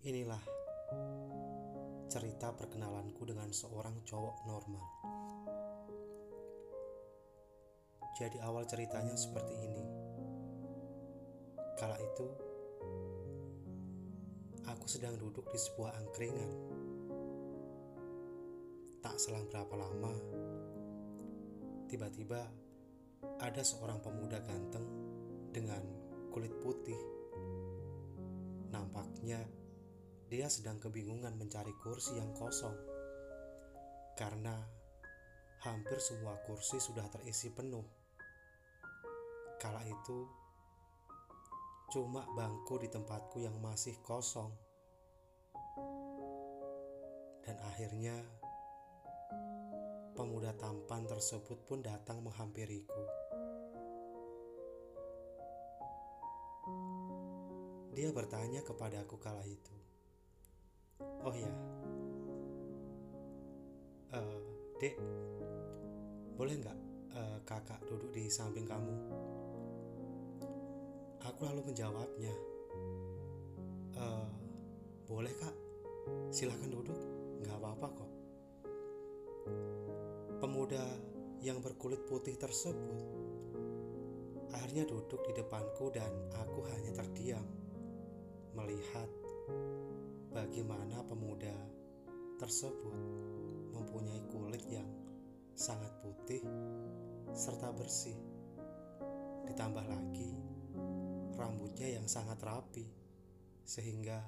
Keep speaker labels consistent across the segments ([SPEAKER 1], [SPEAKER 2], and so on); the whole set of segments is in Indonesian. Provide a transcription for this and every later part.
[SPEAKER 1] Inilah cerita perkenalanku dengan seorang cowok normal. Jadi awal ceritanya seperti ini. Kala itu, aku sedang duduk di sebuah angkringan. Tak selang berapa lama, tiba-tiba ada seorang pemuda ganteng dengan kulit putih. Nampaknya dia sedang kebingungan mencari kursi yang kosong karena hampir semua kursi sudah terisi penuh. Kala itu, cuma bangku di tempatku yang masih kosong, dan akhirnya pemuda tampan tersebut pun datang menghampiriku. Dia bertanya kepadaku kala itu, "Oh ya, uh, dek, boleh nggak uh, kakak duduk di samping kamu?" Aku lalu menjawabnya, uh, "Boleh kak, silahkan duduk, nggak apa-apa kok." Pemuda yang berkulit putih tersebut akhirnya duduk di depanku dan aku hanya terdiam melihat bagaimana pemuda tersebut mempunyai kulit yang sangat putih serta bersih. Ditambah lagi rambutnya yang sangat rapi sehingga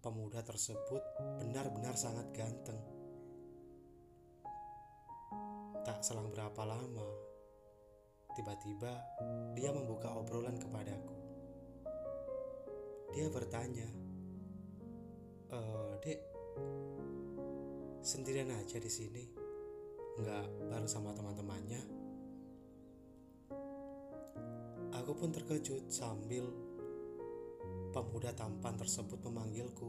[SPEAKER 1] pemuda tersebut benar-benar sangat ganteng. Tak selang berapa lama, tiba-tiba dia membuka obrolan kepadaku. Dia bertanya, e, "Dek, sendirian aja di sini, nggak bareng sama teman-temannya?" Aku pun terkejut sambil pemuda tampan tersebut memanggilku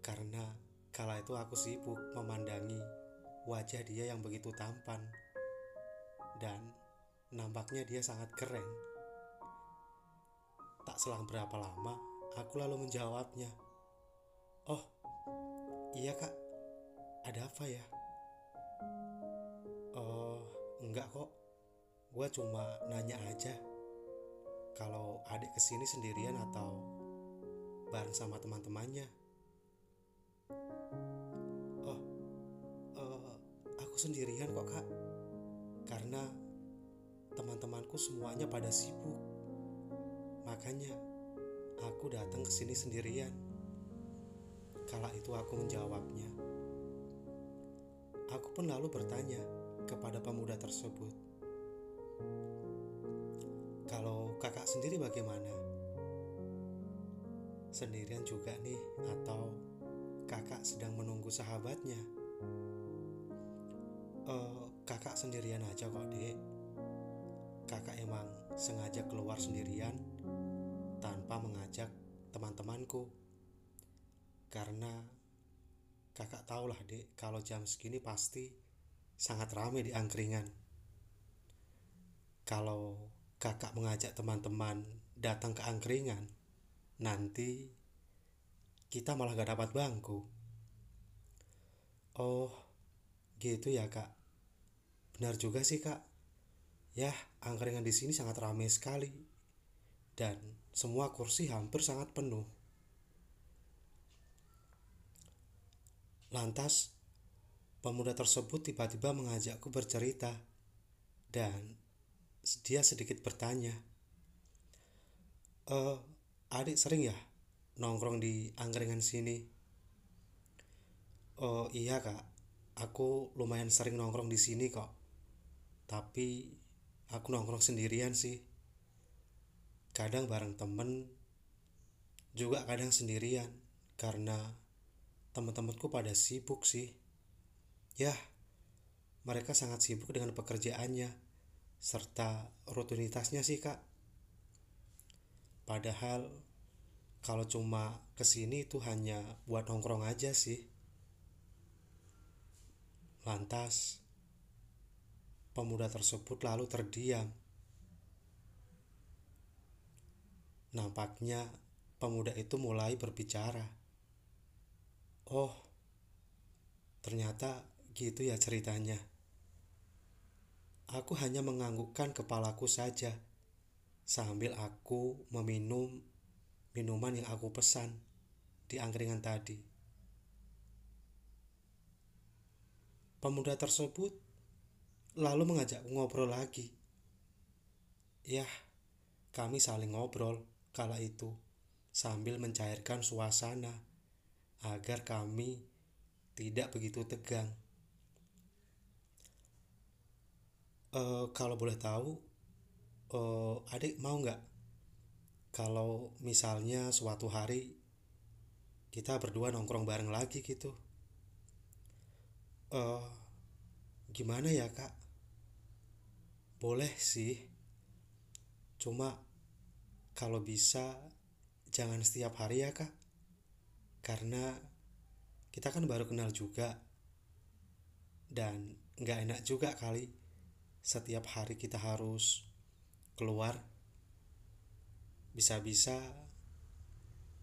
[SPEAKER 1] karena kala itu aku sibuk memandangi wajah dia yang begitu tampan dan nampaknya dia sangat keren. Tak selang berapa lama, Aku lalu menjawabnya, "Oh, iya kak, ada apa ya?" "Oh, enggak kok, gue cuma nanya aja kalau adik ke sini sendirian atau bareng sama teman-temannya." "Oh, uh, aku sendirian kok kak, karena teman-temanku semuanya pada sibuk, makanya." Aku datang ke sini sendirian. Kala itu aku menjawabnya. Aku pun lalu bertanya kepada pemuda tersebut. Kalau kakak sendiri bagaimana? Sendirian juga nih atau kakak sedang menunggu sahabatnya? Uh, kakak sendirian aja kok dek. Kakak emang sengaja keluar sendirian tanpa mengajak teman-temanku. Karena kakak tahulah dek, kalau jam segini pasti sangat ramai di angkringan. Kalau kakak mengajak teman-teman datang ke angkringan, nanti kita malah gak dapat bangku. Oh, gitu ya kak. Benar juga sih kak. Ya, angkringan di sini sangat ramai sekali. Dan semua kursi hampir sangat penuh. Lantas, pemuda tersebut tiba-tiba mengajakku bercerita, dan dia sedikit bertanya, e, adik sering ya nongkrong di angkringan sini? Oh iya kak, aku lumayan sering nongkrong di sini kok. Tapi aku nongkrong sendirian sih kadang bareng temen juga kadang sendirian karena teman-temanku pada sibuk sih. Ya mereka sangat sibuk dengan pekerjaannya serta rutinitasnya sih kak. Padahal kalau cuma ke sini itu hanya buat nongkrong aja sih. Lantas pemuda tersebut lalu terdiam. Nampaknya pemuda itu mulai berbicara. Oh, ternyata gitu ya ceritanya. Aku hanya menganggukkan kepalaku saja sambil aku meminum minuman yang aku pesan di angkringan tadi. Pemuda tersebut lalu mengajak ngobrol lagi. Yah, kami saling ngobrol kala itu sambil mencairkan suasana agar kami tidak begitu tegang. Uh, kalau boleh tahu, uh, adik mau nggak kalau misalnya suatu hari kita berdua nongkrong bareng lagi gitu? uh, gimana ya kak boleh sih cuma kalau bisa jangan setiap hari ya kak karena kita kan baru kenal juga. Dan nggak enak juga kali setiap hari kita harus keluar. Bisa-bisa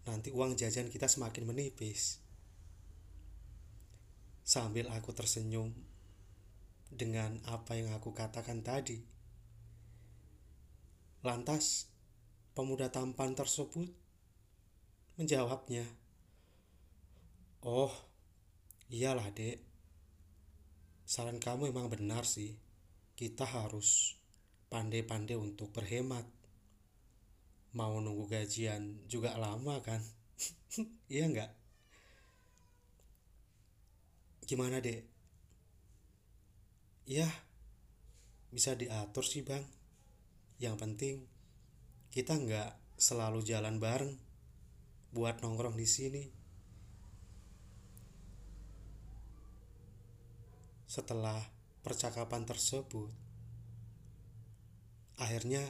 [SPEAKER 1] nanti uang jajan kita semakin menipis. Sambil aku tersenyum dengan apa yang aku katakan tadi. Lantas, pemuda tampan tersebut menjawabnya, "Oh, iyalah, Dek. Saran kamu emang benar sih. Kita harus pandai-pandai untuk berhemat. Mau nunggu gajian juga lama kan? iya nggak?" Gimana dek? Ya, bisa diatur sih bang. Yang penting kita nggak selalu jalan bareng buat nongkrong di sini. Setelah percakapan tersebut, akhirnya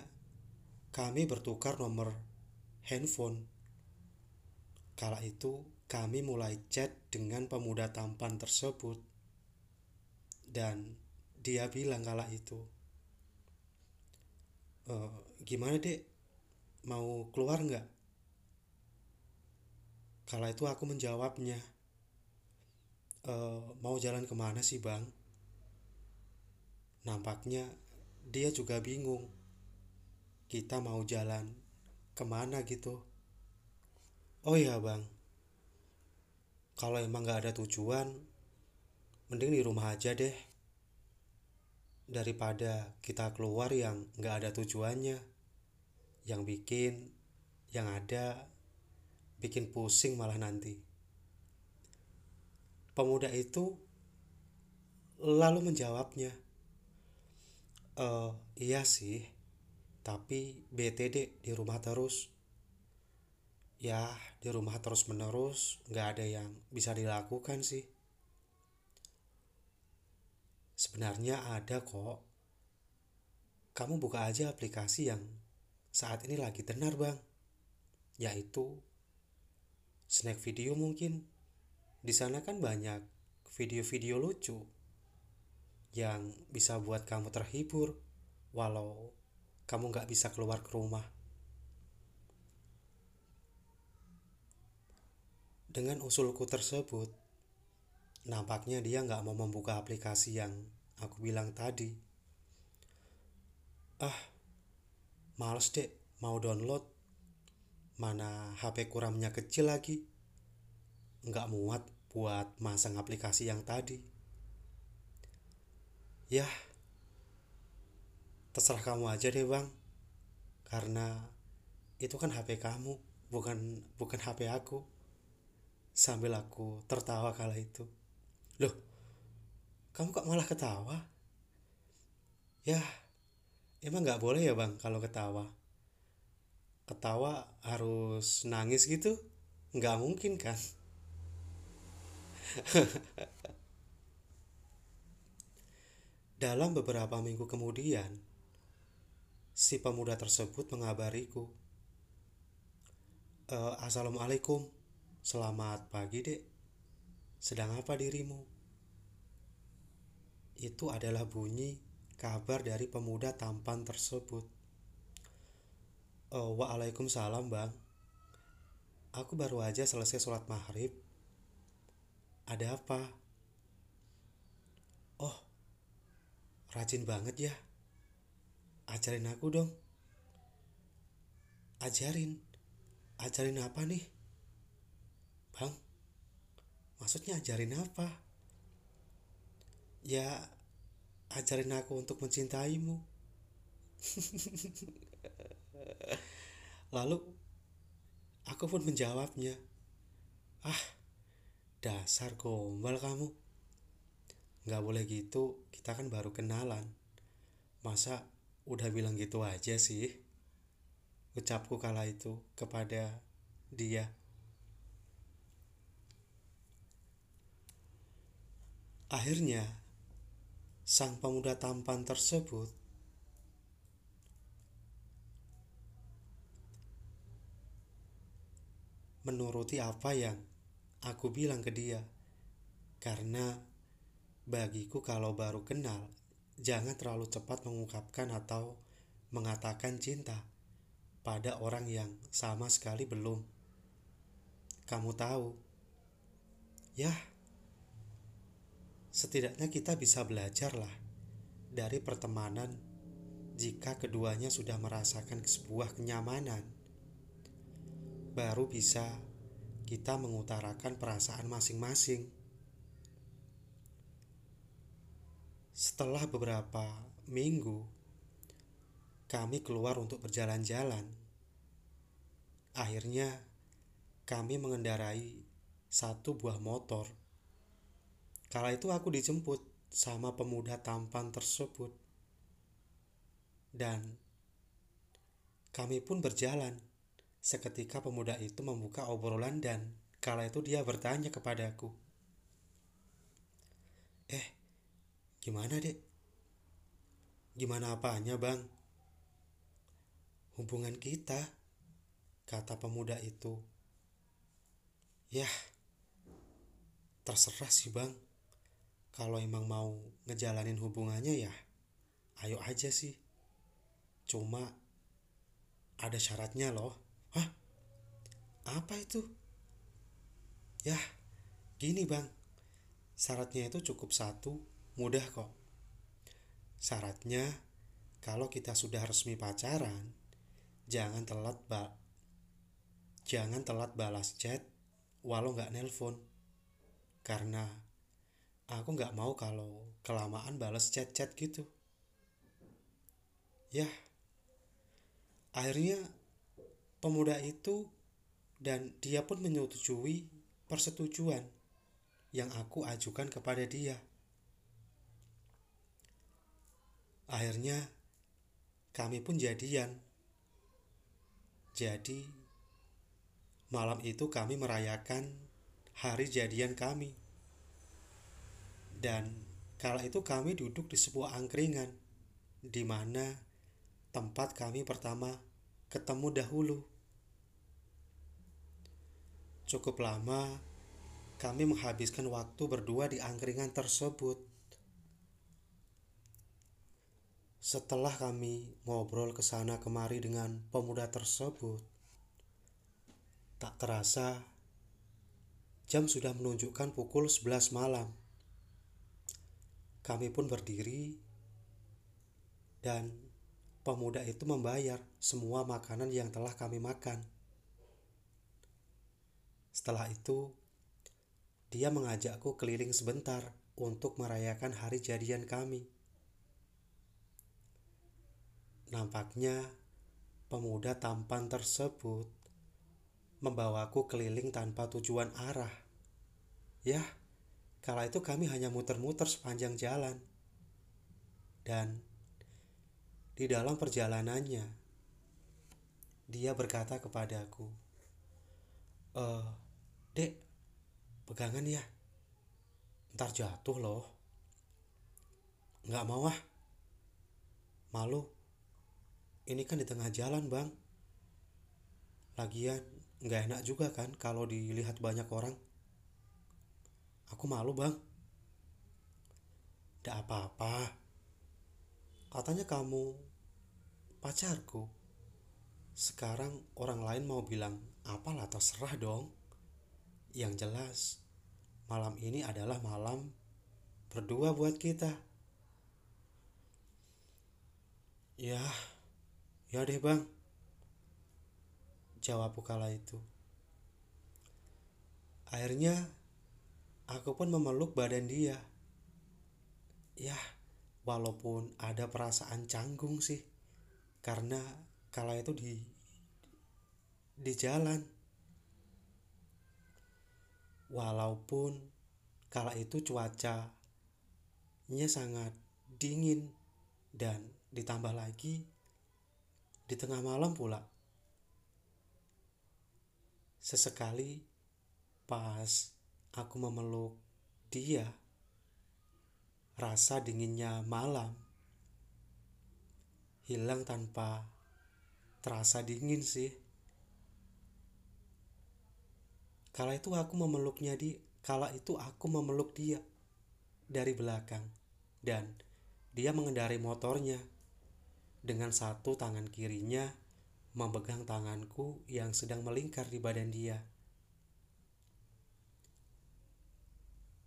[SPEAKER 1] kami bertukar nomor handphone. Kala itu kami mulai chat dengan pemuda tampan tersebut. Dan dia bilang kala itu e, gimana dek? Mau keluar nggak? Kala itu aku menjawabnya e, mau jalan ke mana sih bang? Nampaknya dia juga bingung. Kita mau jalan ke mana gitu? Oh iya bang. Kalau emang gak ada tujuan mending di rumah aja deh. Daripada kita keluar yang gak ada tujuannya. Yang bikin yang ada bikin pusing malah nanti pemuda itu lalu menjawabnya e, iya sih tapi BTD di rumah terus. Ya di rumah terus menerus nggak ada yang bisa dilakukan sih. Sebenarnya ada kok. Kamu buka aja aplikasi yang saat ini lagi tenar bang. Yaitu snack video mungkin di sana kan banyak video-video lucu yang bisa buat kamu terhibur walau kamu nggak bisa keluar ke rumah Dengan usulku tersebut, nampaknya dia nggak mau membuka aplikasi yang aku bilang tadi. Ah, males dek mau download. Mana HP kuramnya kecil lagi. Nggak muat buat masang aplikasi yang tadi. Ya, terserah kamu aja deh bang. Karena itu kan HP kamu, bukan bukan HP aku sambil aku tertawa kala itu. Loh, kamu kok malah ketawa? Ya, emang nggak boleh ya bang kalau ketawa. Ketawa harus nangis gitu? Nggak mungkin kan? Dalam beberapa minggu kemudian, si pemuda tersebut mengabariku, e, Assalamualaikum, Selamat pagi, Dek. Sedang apa dirimu? Itu adalah bunyi kabar dari pemuda tampan tersebut. Oh, Waalaikumsalam, Bang. Aku baru aja selesai sholat maghrib. Ada apa? Oh, rajin banget ya. Ajarin aku dong. Ajarin. Ajarin apa nih? Bang, maksudnya ajarin apa? Ya, ajarin aku untuk mencintaimu. Lalu, aku pun menjawabnya. Ah, dasar gombal kamu. Gak boleh gitu, kita kan baru kenalan. Masa udah bilang gitu aja sih? Ucapku kala itu kepada dia. Akhirnya, sang pemuda tampan tersebut menuruti apa yang aku bilang ke dia. Karena bagiku kalau baru kenal, jangan terlalu cepat mengungkapkan atau mengatakan cinta pada orang yang sama sekali belum. Kamu tahu, ya, setidaknya kita bisa belajar lah dari pertemanan jika keduanya sudah merasakan sebuah kenyamanan. Baru bisa kita mengutarakan perasaan masing-masing. Setelah beberapa minggu, kami keluar untuk berjalan-jalan. Akhirnya, kami mengendarai satu buah motor Kala itu aku dijemput sama pemuda tampan tersebut. Dan kami pun berjalan. Seketika pemuda itu membuka obrolan dan kala itu dia bertanya kepadaku. Eh, gimana dek? Gimana apanya bang? Hubungan kita, kata pemuda itu. Yah, terserah sih bang kalau emang mau ngejalanin hubungannya ya ayo aja sih cuma ada syaratnya loh hah? Apa itu? Ya gini bang. Syaratnya itu cukup satu mudah kok. Syaratnya kalau kita sudah resmi pacaran jangan telat ba jangan telat balas chat walau nggak nelpon. Karena aku nggak mau kalau kelamaan balas chat-chat gitu. Ya akhirnya pemuda itu dan dia pun menyetujui persetujuan yang aku ajukan kepada dia. Akhirnya kami pun jadian. Jadi malam itu kami merayakan hari jadian kami. Dan kala itu kami duduk di sebuah angkringan di mana tempat kami pertama ketemu dahulu. Cukup lama kami menghabiskan waktu berdua di angkringan tersebut. Setelah kami ngobrol ke sana kemari dengan pemuda tersebut, tak terasa jam sudah menunjukkan pukul 11 malam. Kami pun berdiri dan pemuda itu membayar semua makanan yang telah kami makan. Setelah itu, dia mengajakku keliling sebentar untuk merayakan hari jadian kami. Nampaknya pemuda tampan tersebut membawaku keliling tanpa tujuan arah. Ya, Kala itu kami hanya muter-muter sepanjang jalan. Dan di dalam perjalanannya, dia berkata kepadaku, e, Dek, pegangan ya. Ntar jatuh loh. Nggak mau ah. Malu. Ini kan di tengah jalan bang. Lagian nggak enak juga kan kalau dilihat banyak orang. Aku malu bang. Tidak apa-apa. Katanya kamu pacarku. Sekarang orang lain mau bilang apalah terserah dong. Yang jelas, malam ini adalah malam berdua buat kita. Ya, ya deh bang. Jawabku kala itu. Akhirnya, aku pun memeluk badan dia. Ya, walaupun ada perasaan canggung sih. Karena kala itu di di jalan. Walaupun kala itu cuacanya sangat dingin dan ditambah lagi di tengah malam pula. Sesekali pas aku memeluk dia, rasa dinginnya malam hilang tanpa terasa dingin sih. Kala itu aku memeluknya di kala itu aku memeluk dia dari belakang dan dia mengendarai motornya dengan satu tangan kirinya memegang tanganku yang sedang melingkar di badan dia.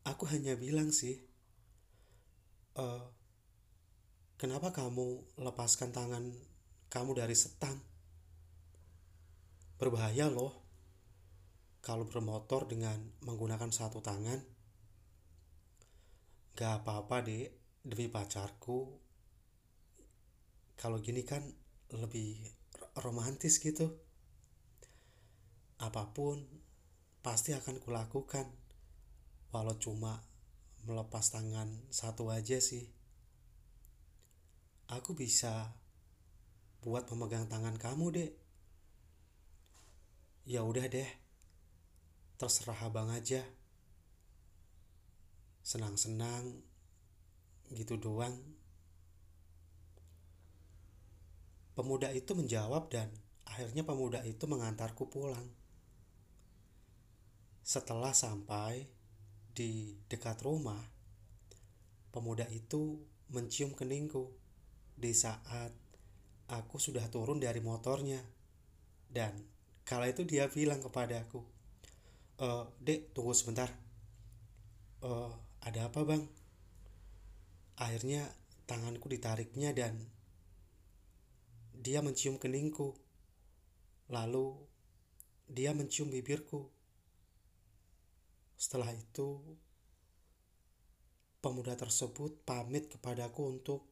[SPEAKER 1] Aku hanya bilang sih, e, kenapa kamu lepaskan tangan kamu dari setang? Berbahaya loh kalau bermotor dengan menggunakan satu tangan. Gak apa-apa deh, demi pacarku. Kalau gini kan lebih romantis gitu. Apa pun pasti akan kulakukan. Walau cuma melepas tangan satu aja sih. Aku bisa buat memegang tangan kamu, Dek. Ya udah deh. Terserah abang aja. Senang-senang gitu doang. Pemuda itu menjawab dan akhirnya pemuda itu mengantarku pulang. Setelah sampai di dekat rumah pemuda itu mencium keningku di saat aku sudah turun dari motornya. Dan kala itu dia bilang kepadaku uh, dek tunggu sebentar. Uh, ada apa bang? Akhirnya tanganku ditariknya dan dia mencium keningku. Lalu dia mencium bibirku. Setelah itu pemuda tersebut pamit kepadaku untuk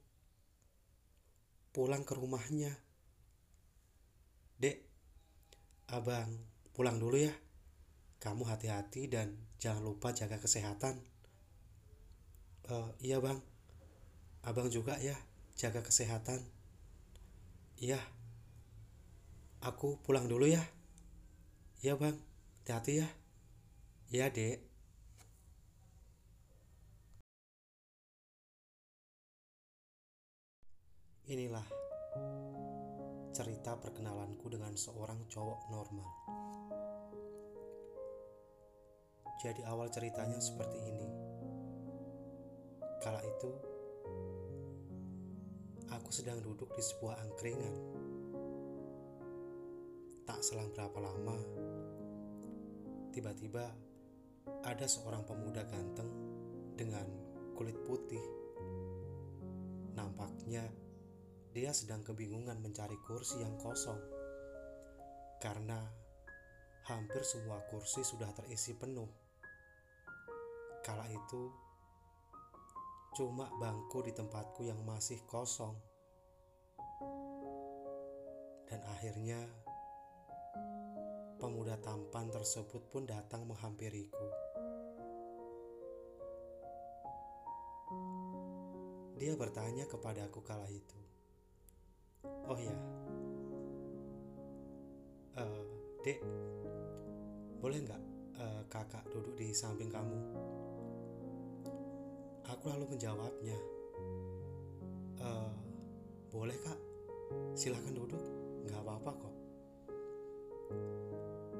[SPEAKER 1] pulang ke rumahnya dek abang pulang dulu ya kamu hati-hati dan jangan lupa jaga kesehatan. Uh, iya bang, abang juga ya jaga kesehatan. Iya, aku pulang dulu ya. Iya bang, hati-hati ya. Iya dek. Inilah cerita perkenalanku dengan seorang cowok normal. Jadi awal ceritanya seperti ini. Kala itu, aku sedang duduk di sebuah angkringan. Tak selang berapa lama, tiba-tiba ada seorang pemuda ganteng dengan kulit putih. Nampaknya dia sedang kebingungan mencari kursi yang kosong karena hampir semua kursi sudah terisi penuh. Kala itu, cuma bangku di tempatku yang masih kosong. Dan akhirnya, pemuda tampan tersebut pun datang menghampiriku. Dia bertanya kepadaku kala itu, "Oh ya, uh, dek, boleh nggak uh, kakak duduk di samping kamu?" Aku lalu menjawabnya, e, boleh kak, silahkan duduk, nggak apa-apa kok.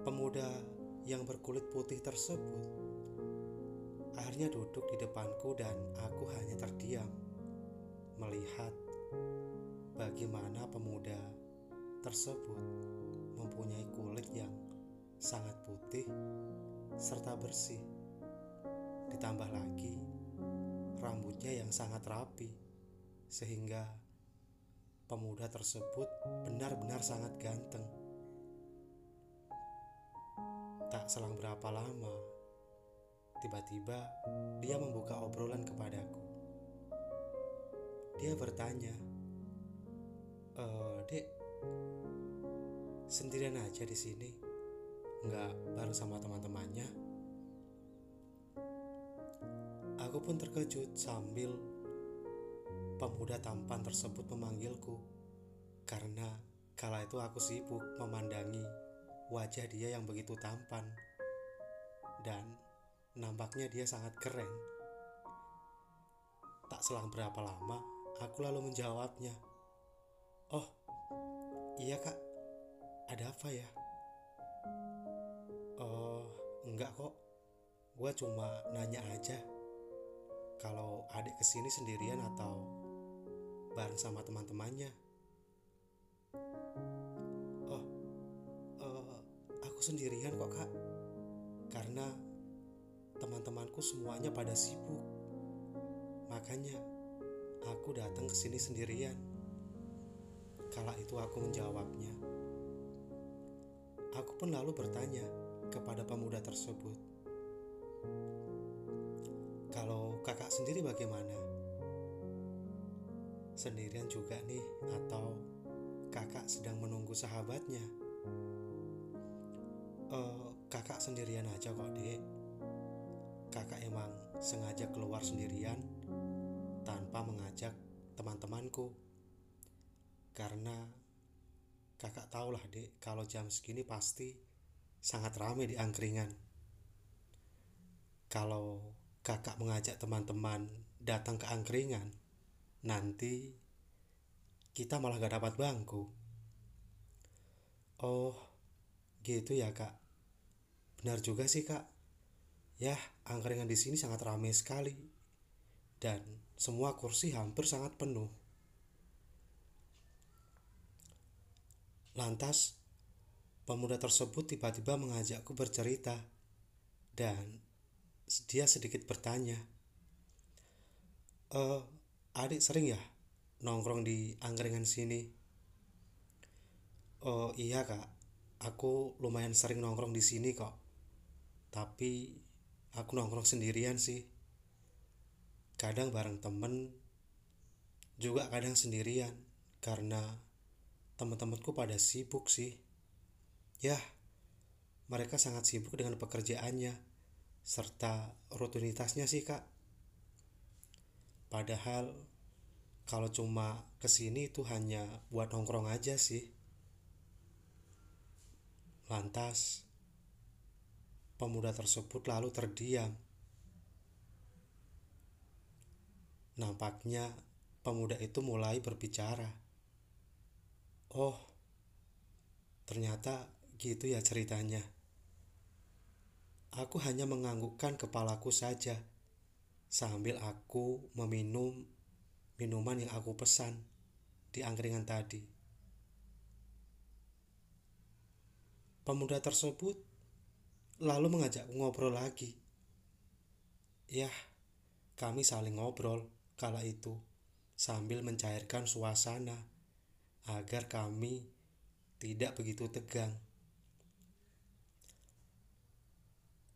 [SPEAKER 1] Pemuda yang berkulit putih tersebut akhirnya duduk di depanku dan aku hanya terdiam melihat bagaimana pemuda tersebut mempunyai kulit yang sangat putih serta bersih. Ditambah lagi rambutnya yang sangat rapi, sehingga pemuda tersebut benar-benar sangat ganteng. Tak selang berapa lama, tiba-tiba dia membuka obrolan kepadaku. Dia bertanya, e, "Dek, sendirian aja di sini, nggak bareng sama teman-temannya?" Aku pun terkejut sambil pemuda tampan tersebut memanggilku karena kala itu aku sibuk memandangi wajah dia yang begitu tampan dan nampaknya dia sangat keren. Tak selang berapa lama, aku lalu menjawabnya. Oh, iya kak, ada apa ya? Oh, enggak kok, gue cuma nanya aja kalau adik ke sini sendirian atau bareng sama teman-temannya. Oh, uh, aku sendirian kok kak, karena teman-temanku semuanya pada sibuk. Makanya aku datang ke sini sendirian. Kala itu aku menjawabnya. Aku pun lalu bertanya kepada pemuda tersebut. Kalau kakak sendiri bagaimana? Sendirian juga nih atau kakak sedang menunggu sahabatnya? Uh, kakak sendirian aja kok dek. Kakak emang sengaja keluar sendirian tanpa mengajak teman-temanku. Karena kakak tahulah dek kalau jam segini pasti sangat ramai di angkringan. Kalau kakak mengajak teman-teman datang ke angkringan, nanti kita malah gak dapat bangku. Oh, gitu ya kak. Benar juga sih kak. Ya, angkringan di sini sangat ramai sekali. Dan semua kursi hampir sangat penuh. Lantas, pemuda tersebut tiba-tiba mengajakku bercerita. Dan dia sedikit bertanya. E, adik sering ya nongkrong di angkringan sini? Oh iya kak, aku lumayan sering nongkrong di sini kok. Tapi aku nongkrong sendirian sih kadang bareng temen juga kadang sendirian karena teman-temanku pada sibuk sih ya mereka sangat sibuk dengan pekerjaannya serta rutinitasnya sih kak padahal kalau cuma ke sini itu hanya buat nongkrong aja sih lantas Pemuda tersebut lalu terdiam. Nampaknya pemuda itu mulai berbicara. Oh, ternyata gitu ya ceritanya. Aku hanya menganggukkan kepalaku saja sambil aku meminum minuman yang aku pesan di angkringan tadi. Pemuda tersebut lalu mengajak ngobrol lagi. Ya, kami saling ngobrol kala itu sambil mencairkan suasana agar kami tidak begitu tegang.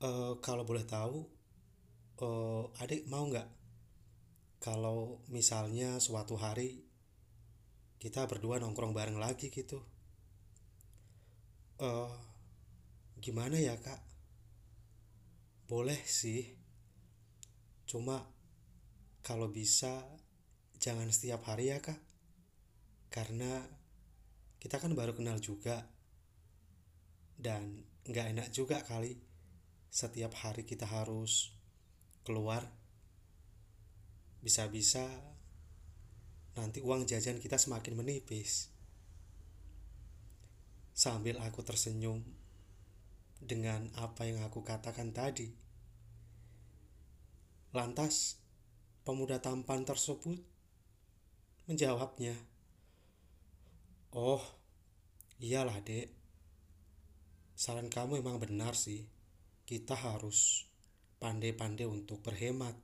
[SPEAKER 1] Uh, kalau boleh tahu, uh, adik mau nggak kalau misalnya suatu hari kita berdua nongkrong bareng lagi gitu? Uh, gimana ya kak? Boleh sih. Cuma kalau bisa jangan setiap hari ya kak. Karena kita kan baru kenal juga. Dan nggak enak juga kali setiap hari kita harus keluar. Bisa-bisa nanti uang jajan kita semakin menipis. Sambil aku tersenyum dengan apa yang aku katakan tadi. Lantas, pemuda tampan tersebut menjawabnya, "Oh, iyalah, Dek. saran kamu emang benar sih. Kita harus pandai-pandai untuk berhemat.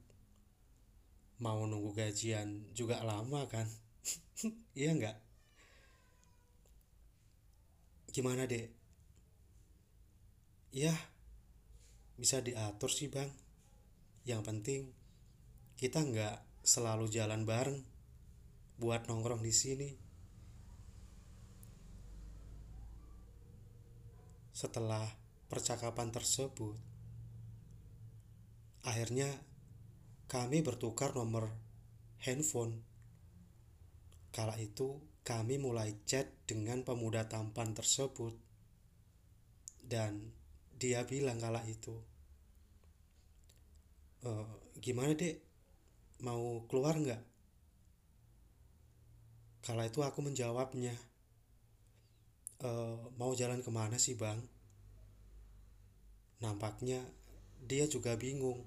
[SPEAKER 1] Mau nunggu gajian juga lama kan? iya nggak? Gimana dek? Ya, bisa diatur sih bang. Yang penting kita nggak selalu jalan bareng buat nongkrong di sini. Setelah percakapan tersebut, akhirnya kami bertukar nomor handphone. Kala itu kami mulai chat dengan pemuda tampan tersebut. Dan dia bilang kala itu e, gimana dek? Mau keluar nggak? Kala itu aku menjawabnya e, mau jalan ke mana sih bang? Nampaknya dia juga bingung.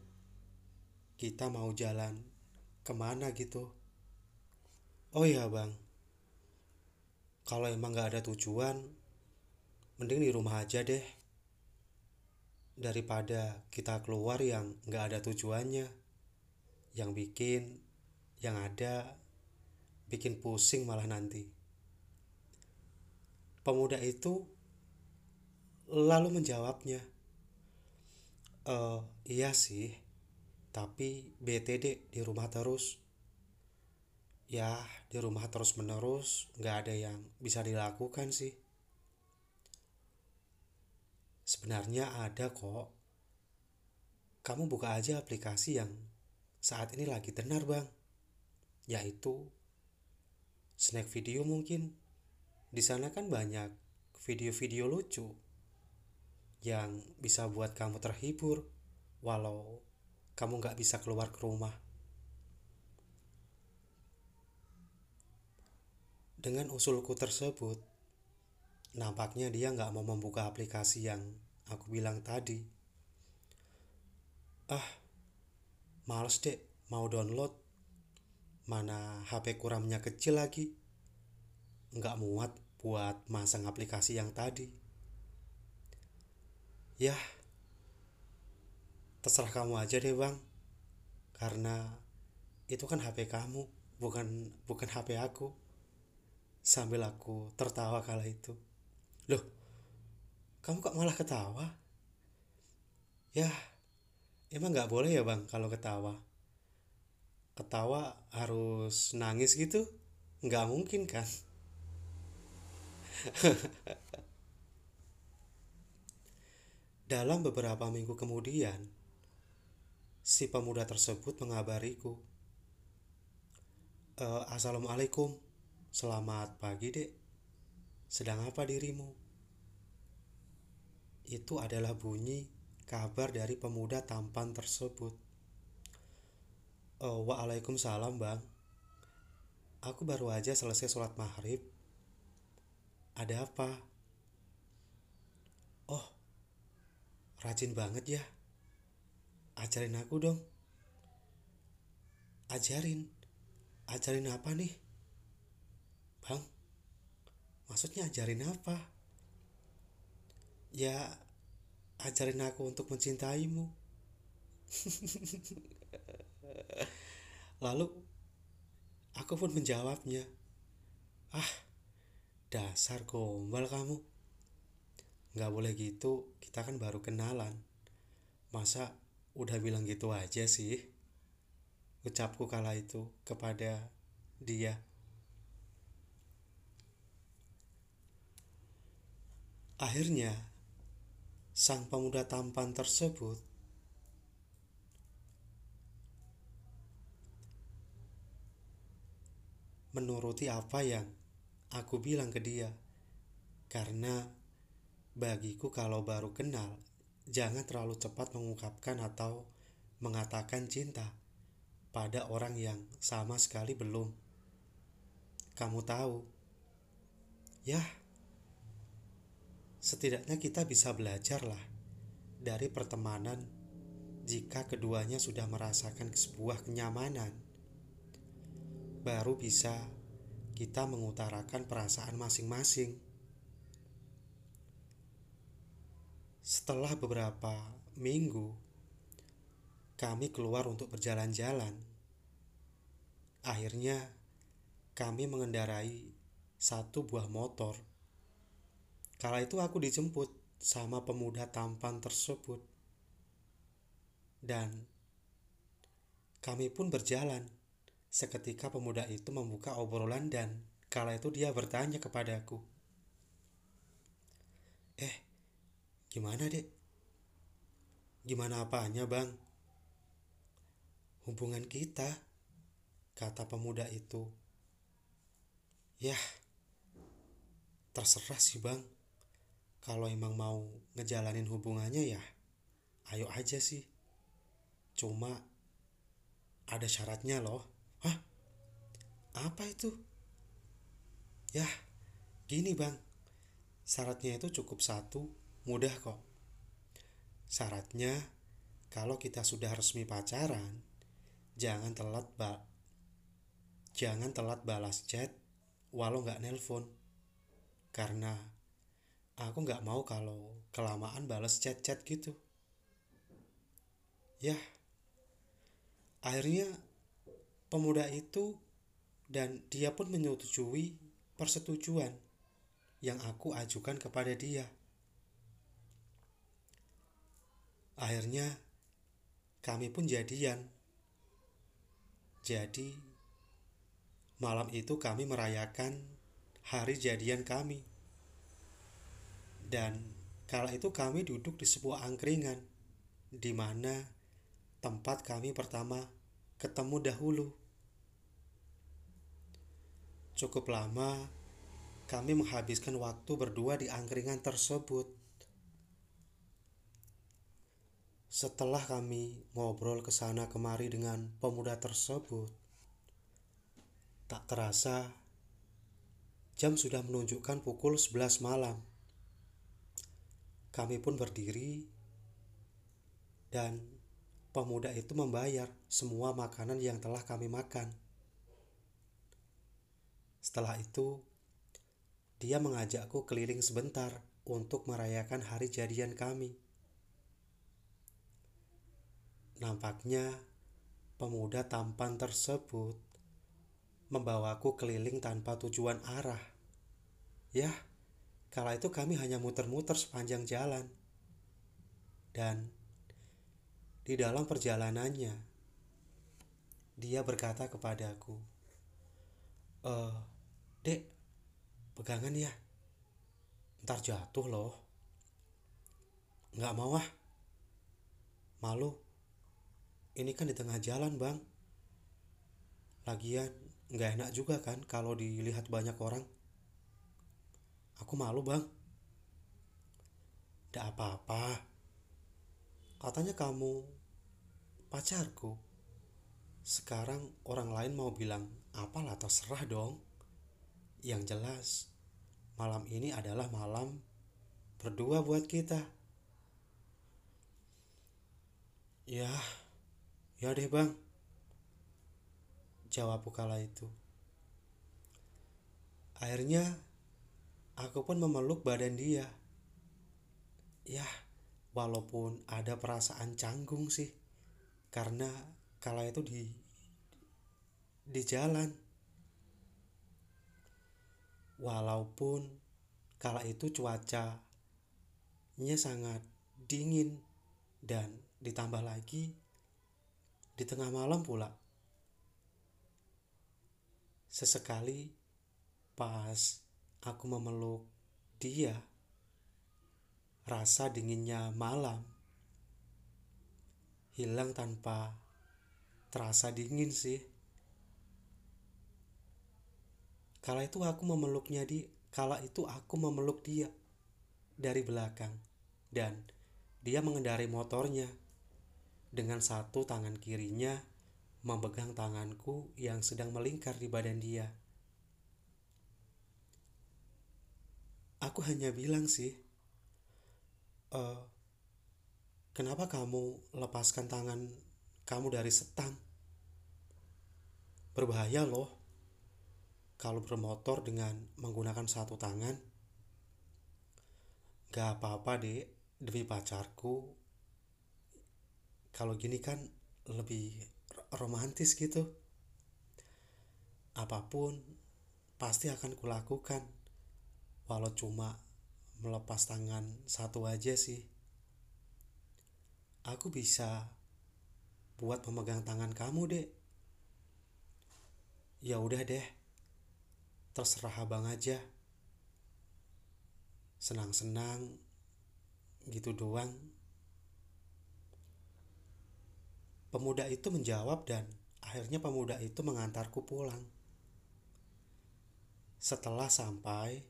[SPEAKER 1] Kita mau jalan ke mana gitu? Oh iya bang. Kalau emang nggak ada tujuan mending di rumah aja deh. Daripada kita keluar yang nggak ada tujuannya. Yang bikin yang ada bikin pusing malah nanti pemuda itu lalu menjawabnya e, iya sih tapi BTD di rumah terus ya di rumah terus menerus nggak ada yang bisa dilakukan sih Sebenarnya ada kok. Kamu buka aja aplikasi yang saat ini lagi tenar bang. Yaitu snack video mungkin. Di sana kan banyak video-video lucu yang bisa buat kamu terhibur walau kamu nggak bisa keluar ke rumah. Dengan usulku tersebut, Nampaknya dia nggak mau membuka aplikasi yang aku bilang tadi. Ah, males deh mau download. Mana HP kuramnya kecil lagi. Nggak muat buat masang aplikasi yang tadi. Ya, terserah kamu aja deh bang. Karena itu kan HP kamu, bukan bukan HP aku. Sambil aku tertawa kala itu. Loh, kamu kok malah ketawa? Ya, emang nggak boleh ya bang kalau ketawa. Ketawa harus nangis gitu? Nggak mungkin kan? Dalam beberapa minggu kemudian, si pemuda tersebut mengabariku. E, Assalamualaikum, selamat pagi dek. Sedang apa dirimu? Itu adalah bunyi kabar dari pemuda tampan tersebut. Oh, Waalaikumsalam bang. Aku baru aja selesai sholat maghrib. Ada apa? Oh, rajin banget ya. Ajarin aku dong. Ajarin. Ajarin apa nih? Bang, Maksudnya ajarin apa? Ya, ajarin aku untuk mencintaimu. Lalu, aku pun menjawabnya. Ah, dasar gombal kamu. Gak boleh gitu, kita kan baru kenalan. Masa udah bilang gitu aja sih? Ucapku kala itu kepada dia. Akhirnya, sang pemuda tampan tersebut menuruti apa yang aku bilang ke dia. Karena bagiku kalau baru kenal, jangan terlalu cepat mengungkapkan atau mengatakan cinta pada orang yang sama sekali belum. Kamu tahu, ya setidaknya kita bisa belajar lah dari pertemanan jika keduanya sudah merasakan sebuah kenyamanan. Baru bisa kita mengutarakan perasaan masing-masing. Setelah beberapa minggu, kami keluar untuk berjalan-jalan. Akhirnya, kami mengendarai satu buah motor. Kala itu aku dijemput sama pemuda tampan tersebut. Dan kami pun berjalan. Seketika pemuda itu membuka obrolan dan kala itu dia bertanya kepadaku. Eh, gimana dek? Gimana apanya bang? Hubungan kita, kata pemuda itu. Yah, terserah sih bang. Kalau emang mau ngejalanin hubungannya ya, ayo aja sih. Cuma ada syaratnya loh. Apa itu? Yah, gini bang. Syaratnya itu cukup satu, mudah kok. Syaratnya, kalau kita sudah resmi pacaran, jangan telat ba jangan telat balas chat walau nggak nelpon. Karena aku nggak mau kalau kelamaan balas chat-chat gitu. Yah, akhirnya pemuda itu dan dia pun menyetujui persetujuan yang aku ajukan kepada dia. Akhirnya kami pun jadian. Jadi malam itu kami merayakan hari jadian kami. Dan kala itu kami duduk di sebuah angkringan di mana tempat kami pertama ketemu dahulu. Cukup lama kami menghabiskan waktu berdua di angkringan tersebut. Setelah kami ngobrol ke sana kemari dengan pemuda tersebut, tak terasa jam sudah menunjukkan pukul 11 malam. Kami pun berdiri dan pemuda itu membayar semua makanan yang telah kami makan. Setelah itu, dia mengajakku keliling sebentar untuk merayakan hari jadian kami. Nampaknya pemuda tampan tersebut membawaku keliling tanpa tujuan arah. Ya, kala itu kami hanya muter-muter sepanjang jalan. Dan di dalam perjalanannya, dia berkata kepadaku, "Eh, Dek, pegangan ya. Ntar jatuh loh." Nggak mau ah. Malu. Ini kan di tengah jalan, Bang. Lagian, nggak enak juga kan kalau dilihat banyak orang. Aku malu bang. Tidak apa-apa. Katanya kamu pacarku. Sekarang orang lain mau bilang apalah terserah dong. Yang jelas malam ini adalah malam berdua buat kita. Ya, ya deh bang. Jawabku kala itu. Akhirnya Aku pun memeluk badan dia. Ya, walaupun ada perasaan canggung sih. Karena kala itu di di jalan. Walaupun kala itu cuacanya sangat dingin dan ditambah lagi di tengah malam pula. Sesekali pas aku memeluk dia, rasa dinginnya malam hilang tanpa terasa dingin sih. Kala itu aku memeluknya di kala itu aku memeluk dia dari belakang. Dan dia mengendarai motornya. Dengan satu tangan kirinya memegang tanganku yang sedang melingkar di badan dia. aku hanya bilang sih uh, kenapa kamu lepaskan tangan kamu dari setang berbahaya loh kalau bermotor dengan menggunakan satu tangan gak apa-apa dek. Demi pacarku kalau gini kan lebih romantis gitu. Apa pun pasti akan kulakukan walau cuma melepas tangan satu aja sih. Aku bisa buat memegang tangan kamu deh ya udah deh terserah abang aja. Senang-senang gitu doang. Pemuda itu menjawab dan akhirnya pemuda itu mengantarku pulang. Setelah sampai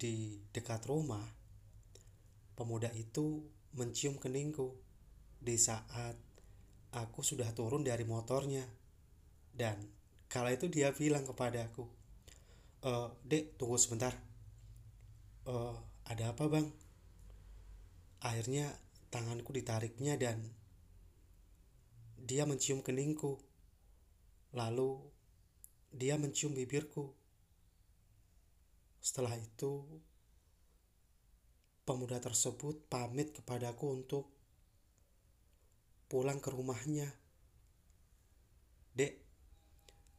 [SPEAKER 1] di dekat rumah pemuda itu mencium keningku di saat aku sudah turun dari motornya. Dan kala itu dia bilang kepadaku e, dek tunggu sebentar e, ada apa bang akhirnya tanganku ditariknya dan dia mencium keningku lalu dia mencium bibirku setelah itu pemuda tersebut pamit kepadaku untuk pulang ke rumahnya. Dek,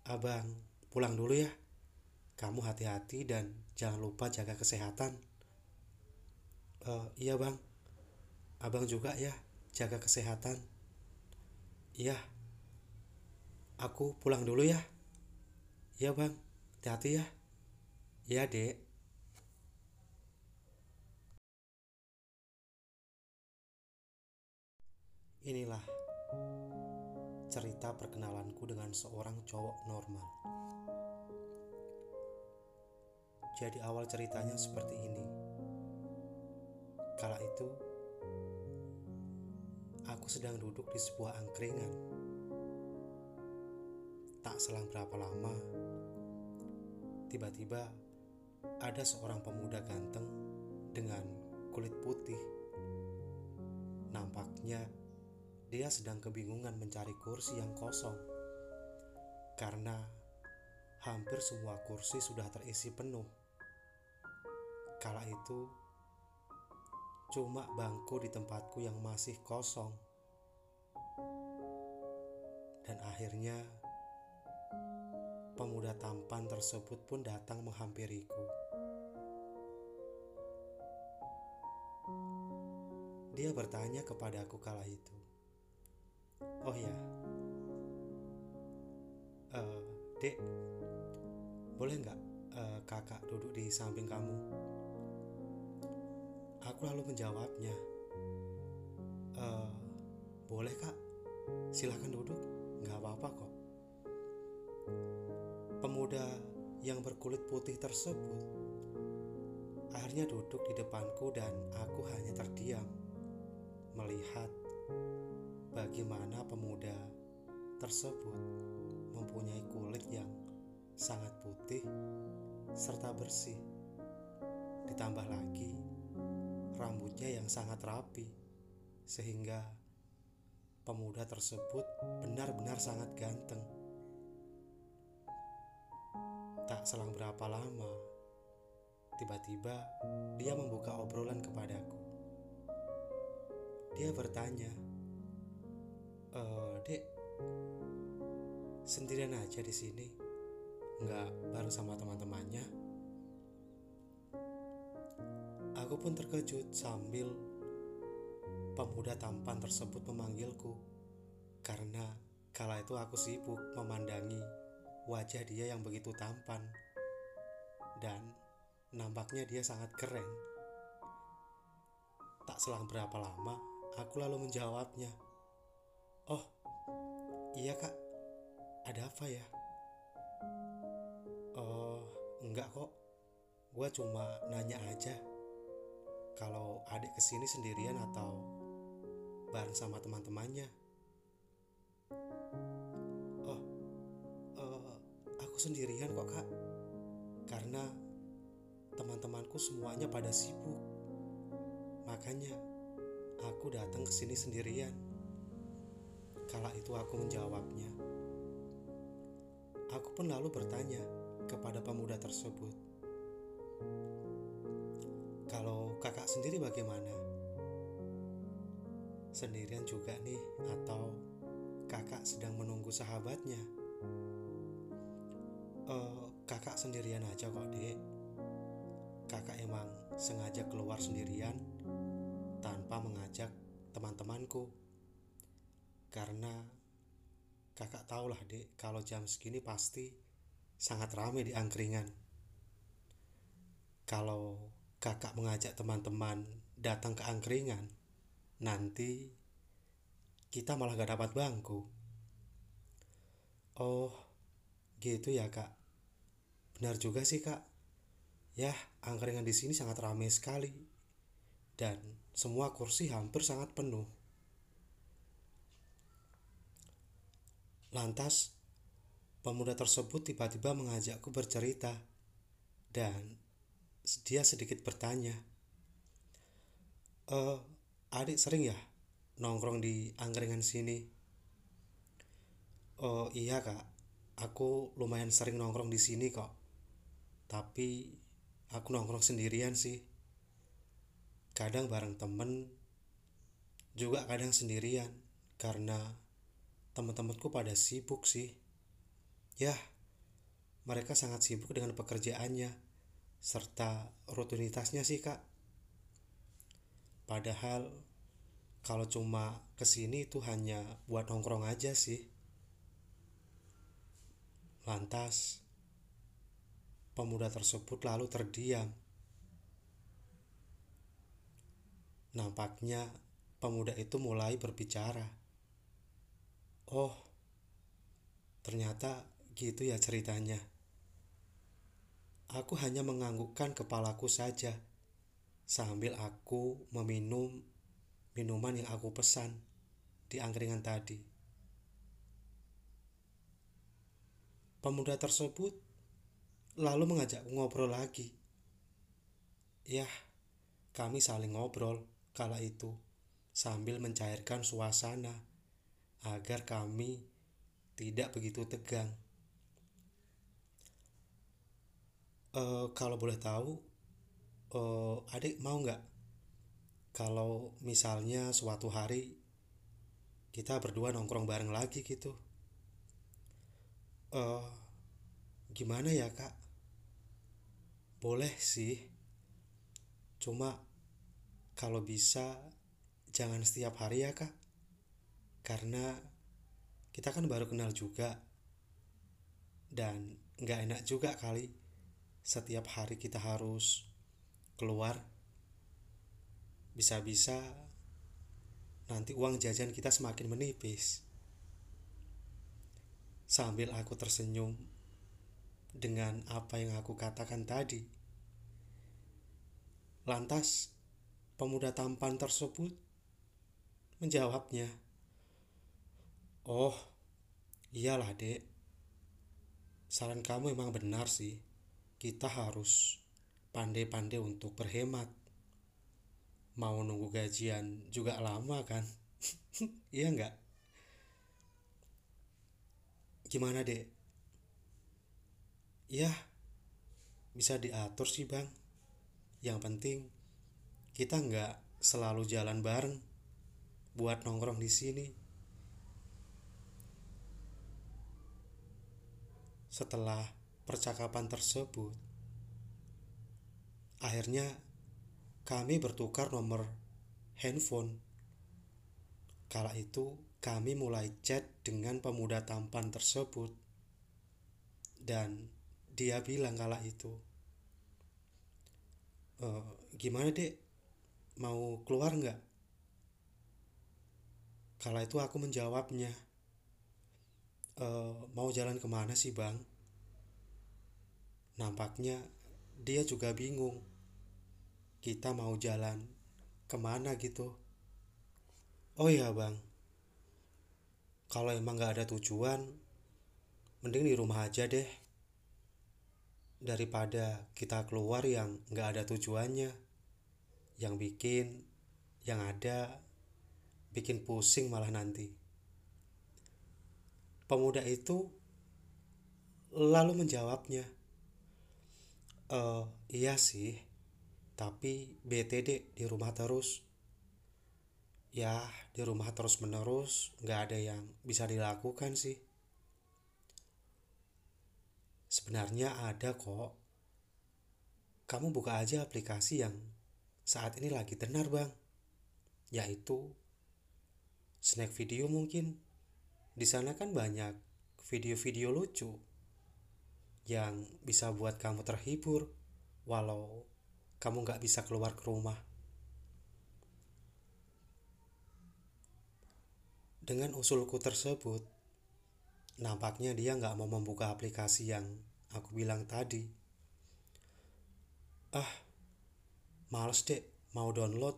[SPEAKER 1] abang pulang dulu ya. Kamu hati-hati dan jangan lupa jaga kesehatan. Uh, iya bang, abang juga ya jaga kesehatan. Iya, aku pulang dulu ya. Iya bang, hati-hati ya. Iya dek. Inilah cerita perkenalanku dengan seorang cowok normal. Jadi awal ceritanya seperti ini. Kala itu, aku sedang duduk di sebuah angkringan. Tak selang berapa lama, tiba-tiba ada seorang pemuda ganteng dengan kulit putih. Nampaknya dia sedang kebingungan mencari kursi yang kosong karena hampir semua kursi sudah terisi penuh. Kala itu, cuma bangku di tempatku yang masih kosong, dan akhirnya pemuda tampan tersebut pun datang menghampiriku. Dia bertanya kepadaku kala itu, oh ya uh, dek boleh nggak uh, kakak duduk di samping kamu aku lalu menjawabnya uh, boleh kak. Silahkan duduk. Nggak apa-apa kok. Pemuda yang berkulit putih tersebut akhirnya duduk di depanku dan aku hanya terdiam melihat bagaimana pemuda tersebut mempunyai kulit yang sangat putih serta bersih. Ditambah lagi rambutnya yang sangat rapi sehingga pemuda tersebut benar-benar sangat ganteng. Tak selang berapa lama, tiba-tiba dia membuka obrolan kepadaku. Dia bertanya, uh, dek sendirian aja di sini nggak bareng sama teman-temannya aku pun terkejut sambil pemuda tampan tersebut memanggilku karena kala itu aku sibuk memandangi wajah dia yang begitu tampan dan nampaknya dia sangat keren tak selang berapa lama aku lalu menjawabnya Oh, iya kak, ada apa ya? Oh, enggak kok. Gue cuma nanya aja. Kalau adik ke sini sendirian atau bareng sama teman-temannya. Oh, uh, aku sendirian kok kak. Karena teman-temanku semuanya pada sibuk. Makanya aku datang ke sini sendirian. Kala itu aku menjawabnya. Aku pun lalu bertanya kepada pemuda tersebut. Kalau kakak sendiri bagaimana? sendirian juga nih atau kakak sedang menunggu sahabatnya? Uh, kakak sendirian aja kok dek. Kakak emang sengaja keluar sendirian tanpa mengajak teman-temanku. Karena kakak tahulah dek kalau jam segini pasti sangat ramai di angkringan. Kalau kakak mengajak teman-teman datang ke angkringan, nanti kita malah gak dapat bangku. Oh, gitu ya kak. Benar juga sih kak. Ya, angkringan di sini sangat ramai sekali. Dan semua kursi hampir sangat penuh. Lantas, pemuda tersebut tiba-tiba mengajakku bercerita. Dan dia sedikit bertanya, e, adik sering ya nongkrong di angkringan sini? Oh iya kak, aku lumayan sering nongkrong di sini kok. Tapi aku nongkrong sendirian sih. Kadang bareng temen, juga kadang sendirian karena teman-temanku pada sibuk sih. Ya, mereka sangat sibuk dengan pekerjaannya serta rutinitasnya sih kak. Padahal kalau cuma ke sini itu hanya buat nongkrong aja sih. Lantas, pemuda tersebut lalu terdiam. Nampaknya pemuda itu mulai berbicara. Oh, ternyata gitu ya ceritanya. Aku hanya menganggukkan kepalaku saja sambil aku meminum minuman yang aku pesan di angkringan tadi. Pemuda tersebut lalu mengajak ngobrol lagi. Ya, kami saling ngobrol kala itu sambil mencairkan suasana agar kami tidak begitu tegang. Uh, kalau boleh tahu, uh, adik mau nggak? Kalau misalnya suatu hari kita berdua nongkrong bareng lagi gitu. Uh, gimana ya kak? Boleh sih. Cuma kalau bisa jangan setiap hari ya kak. Karena kita kan baru kenal juga. Dan nggak enak juga kali setiap hari kita harus keluar bisa-bisa nanti uang jajan kita semakin menipis. Sambil aku tersenyum dengan apa yang aku katakan tadi. Lantas pemuda tampan tersebut menjawabnya oh iyalah dek. Saran kamu emang benar sih kita harus pandai-pandai untuk berhemat. Mau nunggu gajian juga lama kan? iya nggak? Gimana dek? Ya, bisa diatur sih bang. Yang penting kita nggak selalu jalan bareng buat nongkrong di sini. Setelah percakapan tersebut, Akhirnya kami bertukar nomor handphone. Kala itu kami mulai chat dengan pemuda tampan tersebut. Dan dia bilang kala itu, e, gimana dek, mau keluar nggak? Kala itu aku menjawabnya, e, mau jalan ke mana sih bang? Nampaknya dia juga bingung. Kita mau jalan ke mana gitu? Oh iya bang. Kalau emang gak ada tujuan mending di rumah aja deh. Daripada kita keluar yang gak ada tujuannya. Yang bikin yang ada bikin pusing malah nanti. Pemuda itu lalu menjawabnya e, iya sih tapi BTD di rumah terus. Ya, di rumah terus-menerus nggak ada yang bisa dilakukan sih. Sebenarnya ada kok. Kamu buka aja aplikasi yang saat ini lagi tenar, Bang. Yaitu snack video mungkin. Di sana kan banyak video-video lucu yang bisa buat kamu terhibur walau kamu nggak bisa keluar ke rumah. Dengan usulku tersebut, nampaknya dia nggak mau membuka aplikasi yang aku bilang tadi. Ah, males deh mau download.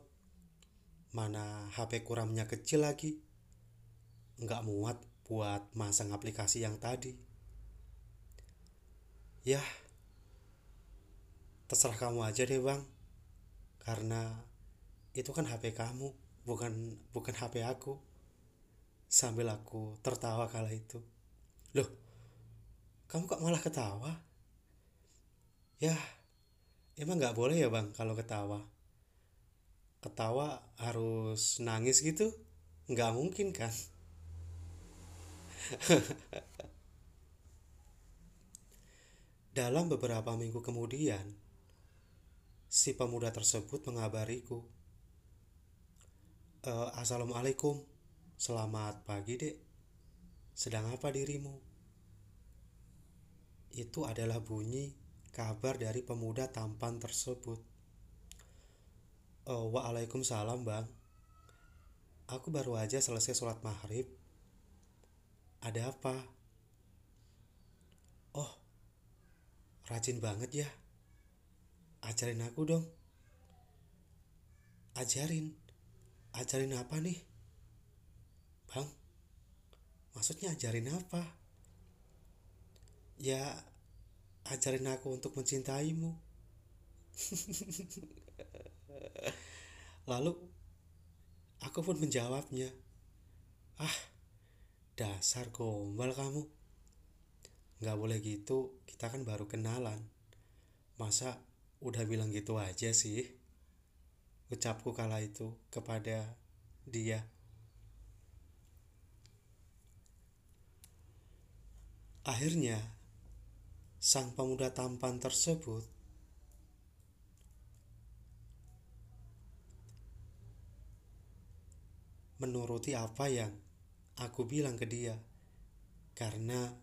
[SPEAKER 1] Mana HP kuramnya kecil lagi. Nggak muat buat masang aplikasi yang tadi. Ya, terserah kamu aja deh bang. Karena itu kan HP kamu, bukan bukan HP aku sambil aku tertawa kala itu. Loh, kamu kok malah ketawa? Ya, emang nggak boleh ya bang kalau ketawa. Ketawa harus nangis gitu? Nggak mungkin kan? Dalam beberapa minggu kemudian, si pemuda tersebut mengabariku, e, "Assalamualaikum, Selamat pagi, Dek. Sedang apa dirimu? Itu adalah bunyi kabar dari pemuda tampan tersebut. Oh, Waalaikumsalam, Bang. Aku baru aja selesai sholat maghrib. Ada apa? Oh, rajin banget ya. Ajarin aku dong. Ajarin. Ajarin apa nih? Bang, maksudnya ajarin apa? Ya, ajarin aku untuk mencintaimu. Lalu, aku pun menjawabnya. Ah, dasar gombal kamu. Gak boleh gitu, kita kan baru kenalan. Masa udah bilang gitu aja sih? Ucapku kala itu kepada dia. Akhirnya, sang pemuda tampan tersebut menuruti apa yang aku bilang ke dia. Karena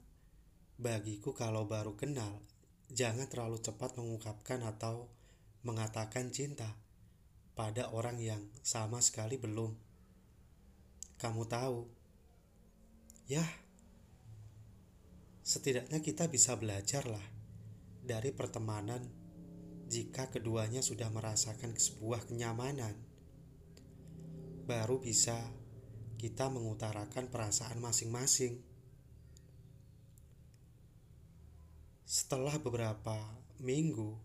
[SPEAKER 1] bagiku kalau baru kenal, jangan terlalu cepat mengungkapkan atau mengatakan cinta pada orang yang sama sekali belum. Kamu tahu, ya, setidaknya kita bisa belajar lah dari pertemanan jika keduanya sudah merasakan sebuah kenyamanan. Baru bisa kita mengutarakan perasaan masing-masing. Setelah beberapa minggu,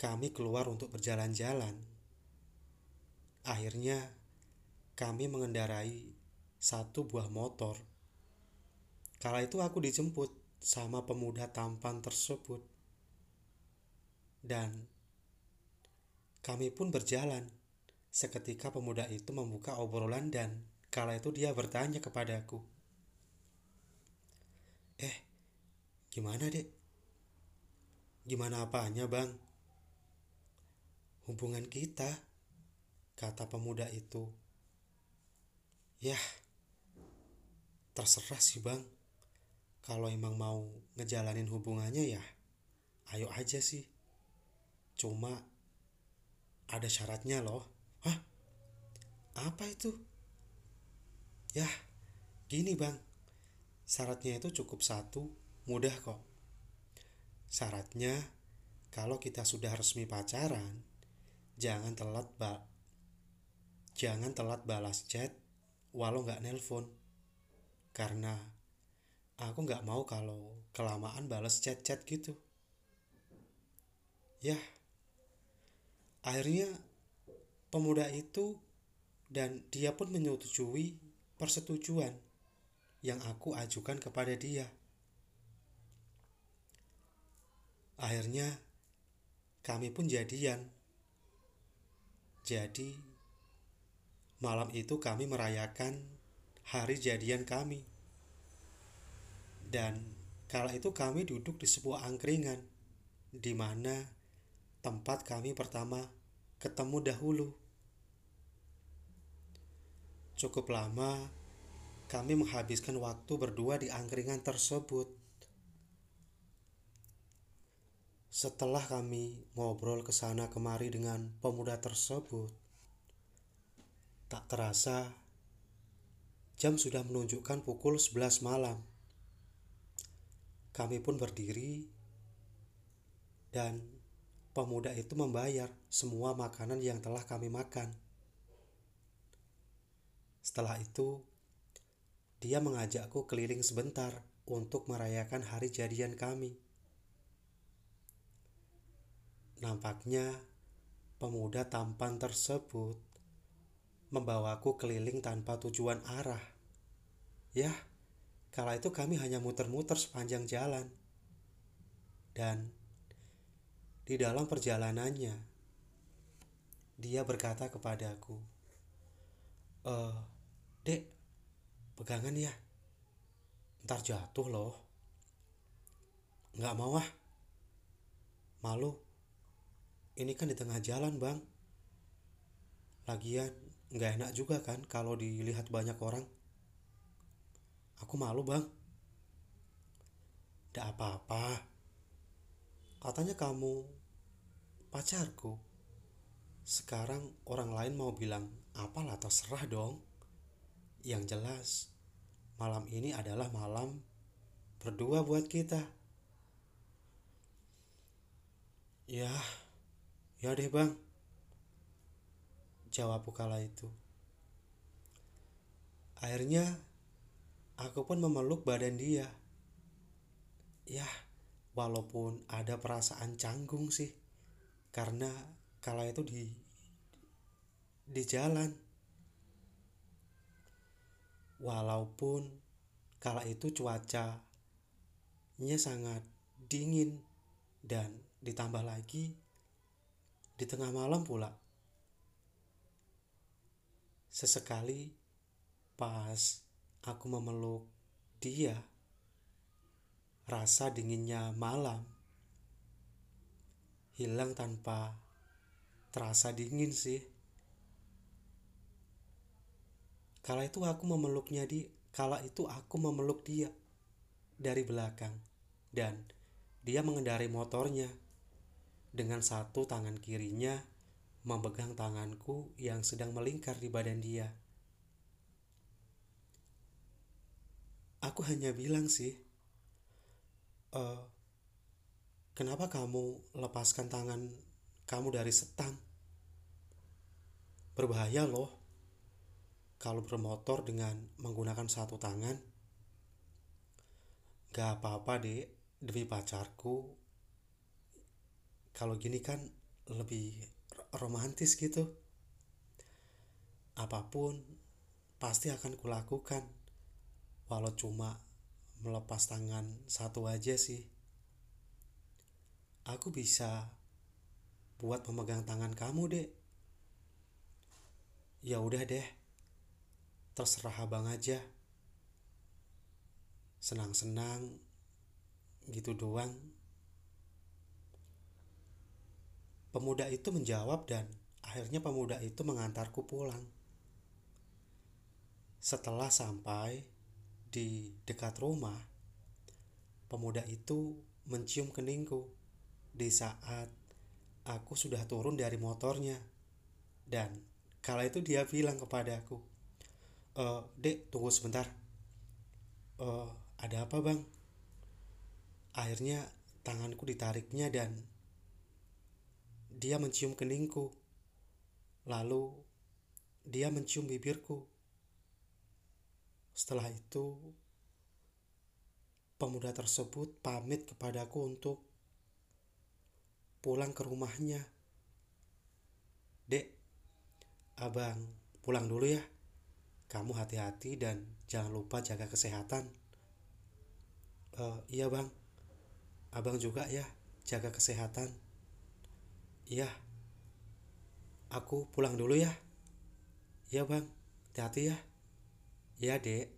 [SPEAKER 1] kami keluar untuk berjalan-jalan. Akhirnya, kami mengendarai satu buah motor Kala itu aku dijemput sama pemuda tampan tersebut. Dan kami pun berjalan. Seketika pemuda itu membuka obrolan dan kala itu dia bertanya kepadaku. Eh, gimana dek? Gimana apanya bang? Hubungan kita, kata pemuda itu. Yah, terserah sih bang. Kalau emang mau ngejalanin hubungannya ya ayo aja sih. Cuma ada syaratnya loh. Hah? Apa itu? Ya gini bang. Syaratnya itu cukup satu mudah kok. Syaratnya kalau kita sudah resmi pacaran jangan telat bak jangan telat balas chat walau nggak nelpon. Karena aku nggak mau kalau kelamaan balas chat-chat gitu. Ya akhirnya pemuda itu dan dia pun menyetujui persetujuan yang aku ajukan kepada dia akhirnya kami pun jadian jadi malam itu kami merayakan hari jadian kami. Dan kala itu kami duduk di sebuah angkringan di mana tempat kami pertama ketemu dahulu. Cukup lama kami menghabiskan waktu berdua di angkringan tersebut. Setelah kami ngobrol ke sana kemari dengan pemuda tersebut, tak terasa jam sudah menunjukkan pukul 11 malam. Kami pun berdiri dan pemuda itu membayar semua makanan yang telah kami makan. Setelah itu, dia mengajakku keliling sebentar untuk merayakan hari jadian kami. Nampaknya pemuda tampan tersebut membawaku keliling tanpa tujuan arah. Ya, kala itu kami hanya muter-muter sepanjang jalan. Dan di dalam perjalanannya, dia berkata kepadaku, "Eh, Dek, pegangan ya. Ntar jatuh loh." Nggak mau ah. Malu ini kan di tengah jalan bang. Lagian nggak enak juga kan kalau dilihat banyak orang. Aku malu bang. Tidak apa-apa. Katanya kamu pacarku. Sekarang orang lain mau bilang apalah terserah dong. Yang jelas malam ini adalah malam berdua buat kita. Ya Ya deh bang, jawabku kala itu. Akhirnya, aku pun memeluk badan dia. Ya, walaupun ada perasaan canggung sih, karena kala itu di di jalan. Walaupun kala itu cuacanya sangat dingin dan ditambah lagi di tengah malam pula. Sesekali pas aku memeluk dia, rasa dinginnya malam hilang tanpa terasa dingin sih. Kala itu aku memeluknya di kala itu aku memeluk dia dari belakang dan dia mengendari motornya dengan satu tangan kirinya memegang tanganku yang sedang melingkar di badan dia. Aku hanya bilang sih, e, kenapa kamu lepaskan tangan kamu dari setang? Berbahaya loh kalau bermotor dengan menggunakan satu tangan. Gak apa-apa dek, demi pacarku kalau gini kan lebih romantis gitu. Apa pun pasti akan kulakukan. Walau cuma melepas tangan satu aja sih. Aku bisa buat memegang tangan kamu deh ya udah deh terserah abang aja. Senang-senang gitu doang Pemuda itu menjawab dan akhirnya pemuda itu mengantarku pulang. Setelah sampai di dekat rumah, pemuda itu mencium keningku di saat aku sudah turun dari motornya. Dan kala itu dia bilang kepadaku, e, Dek, tunggu sebentar. E, ada apa bang? Akhirnya tanganku ditariknya dan dia mencium keningku. Lalu dia mencium bibirku. Setelah itu, pemuda tersebut pamit kepadaku untuk pulang ke rumahnya. Dek, abang pulang dulu ya. Kamu hati-hati dan jangan lupa jaga kesehatan. Uh, iya bang, abang juga ya jaga kesehatan. Iya, aku pulang dulu ya. Iya bang, hati-hati ya. Iya dek.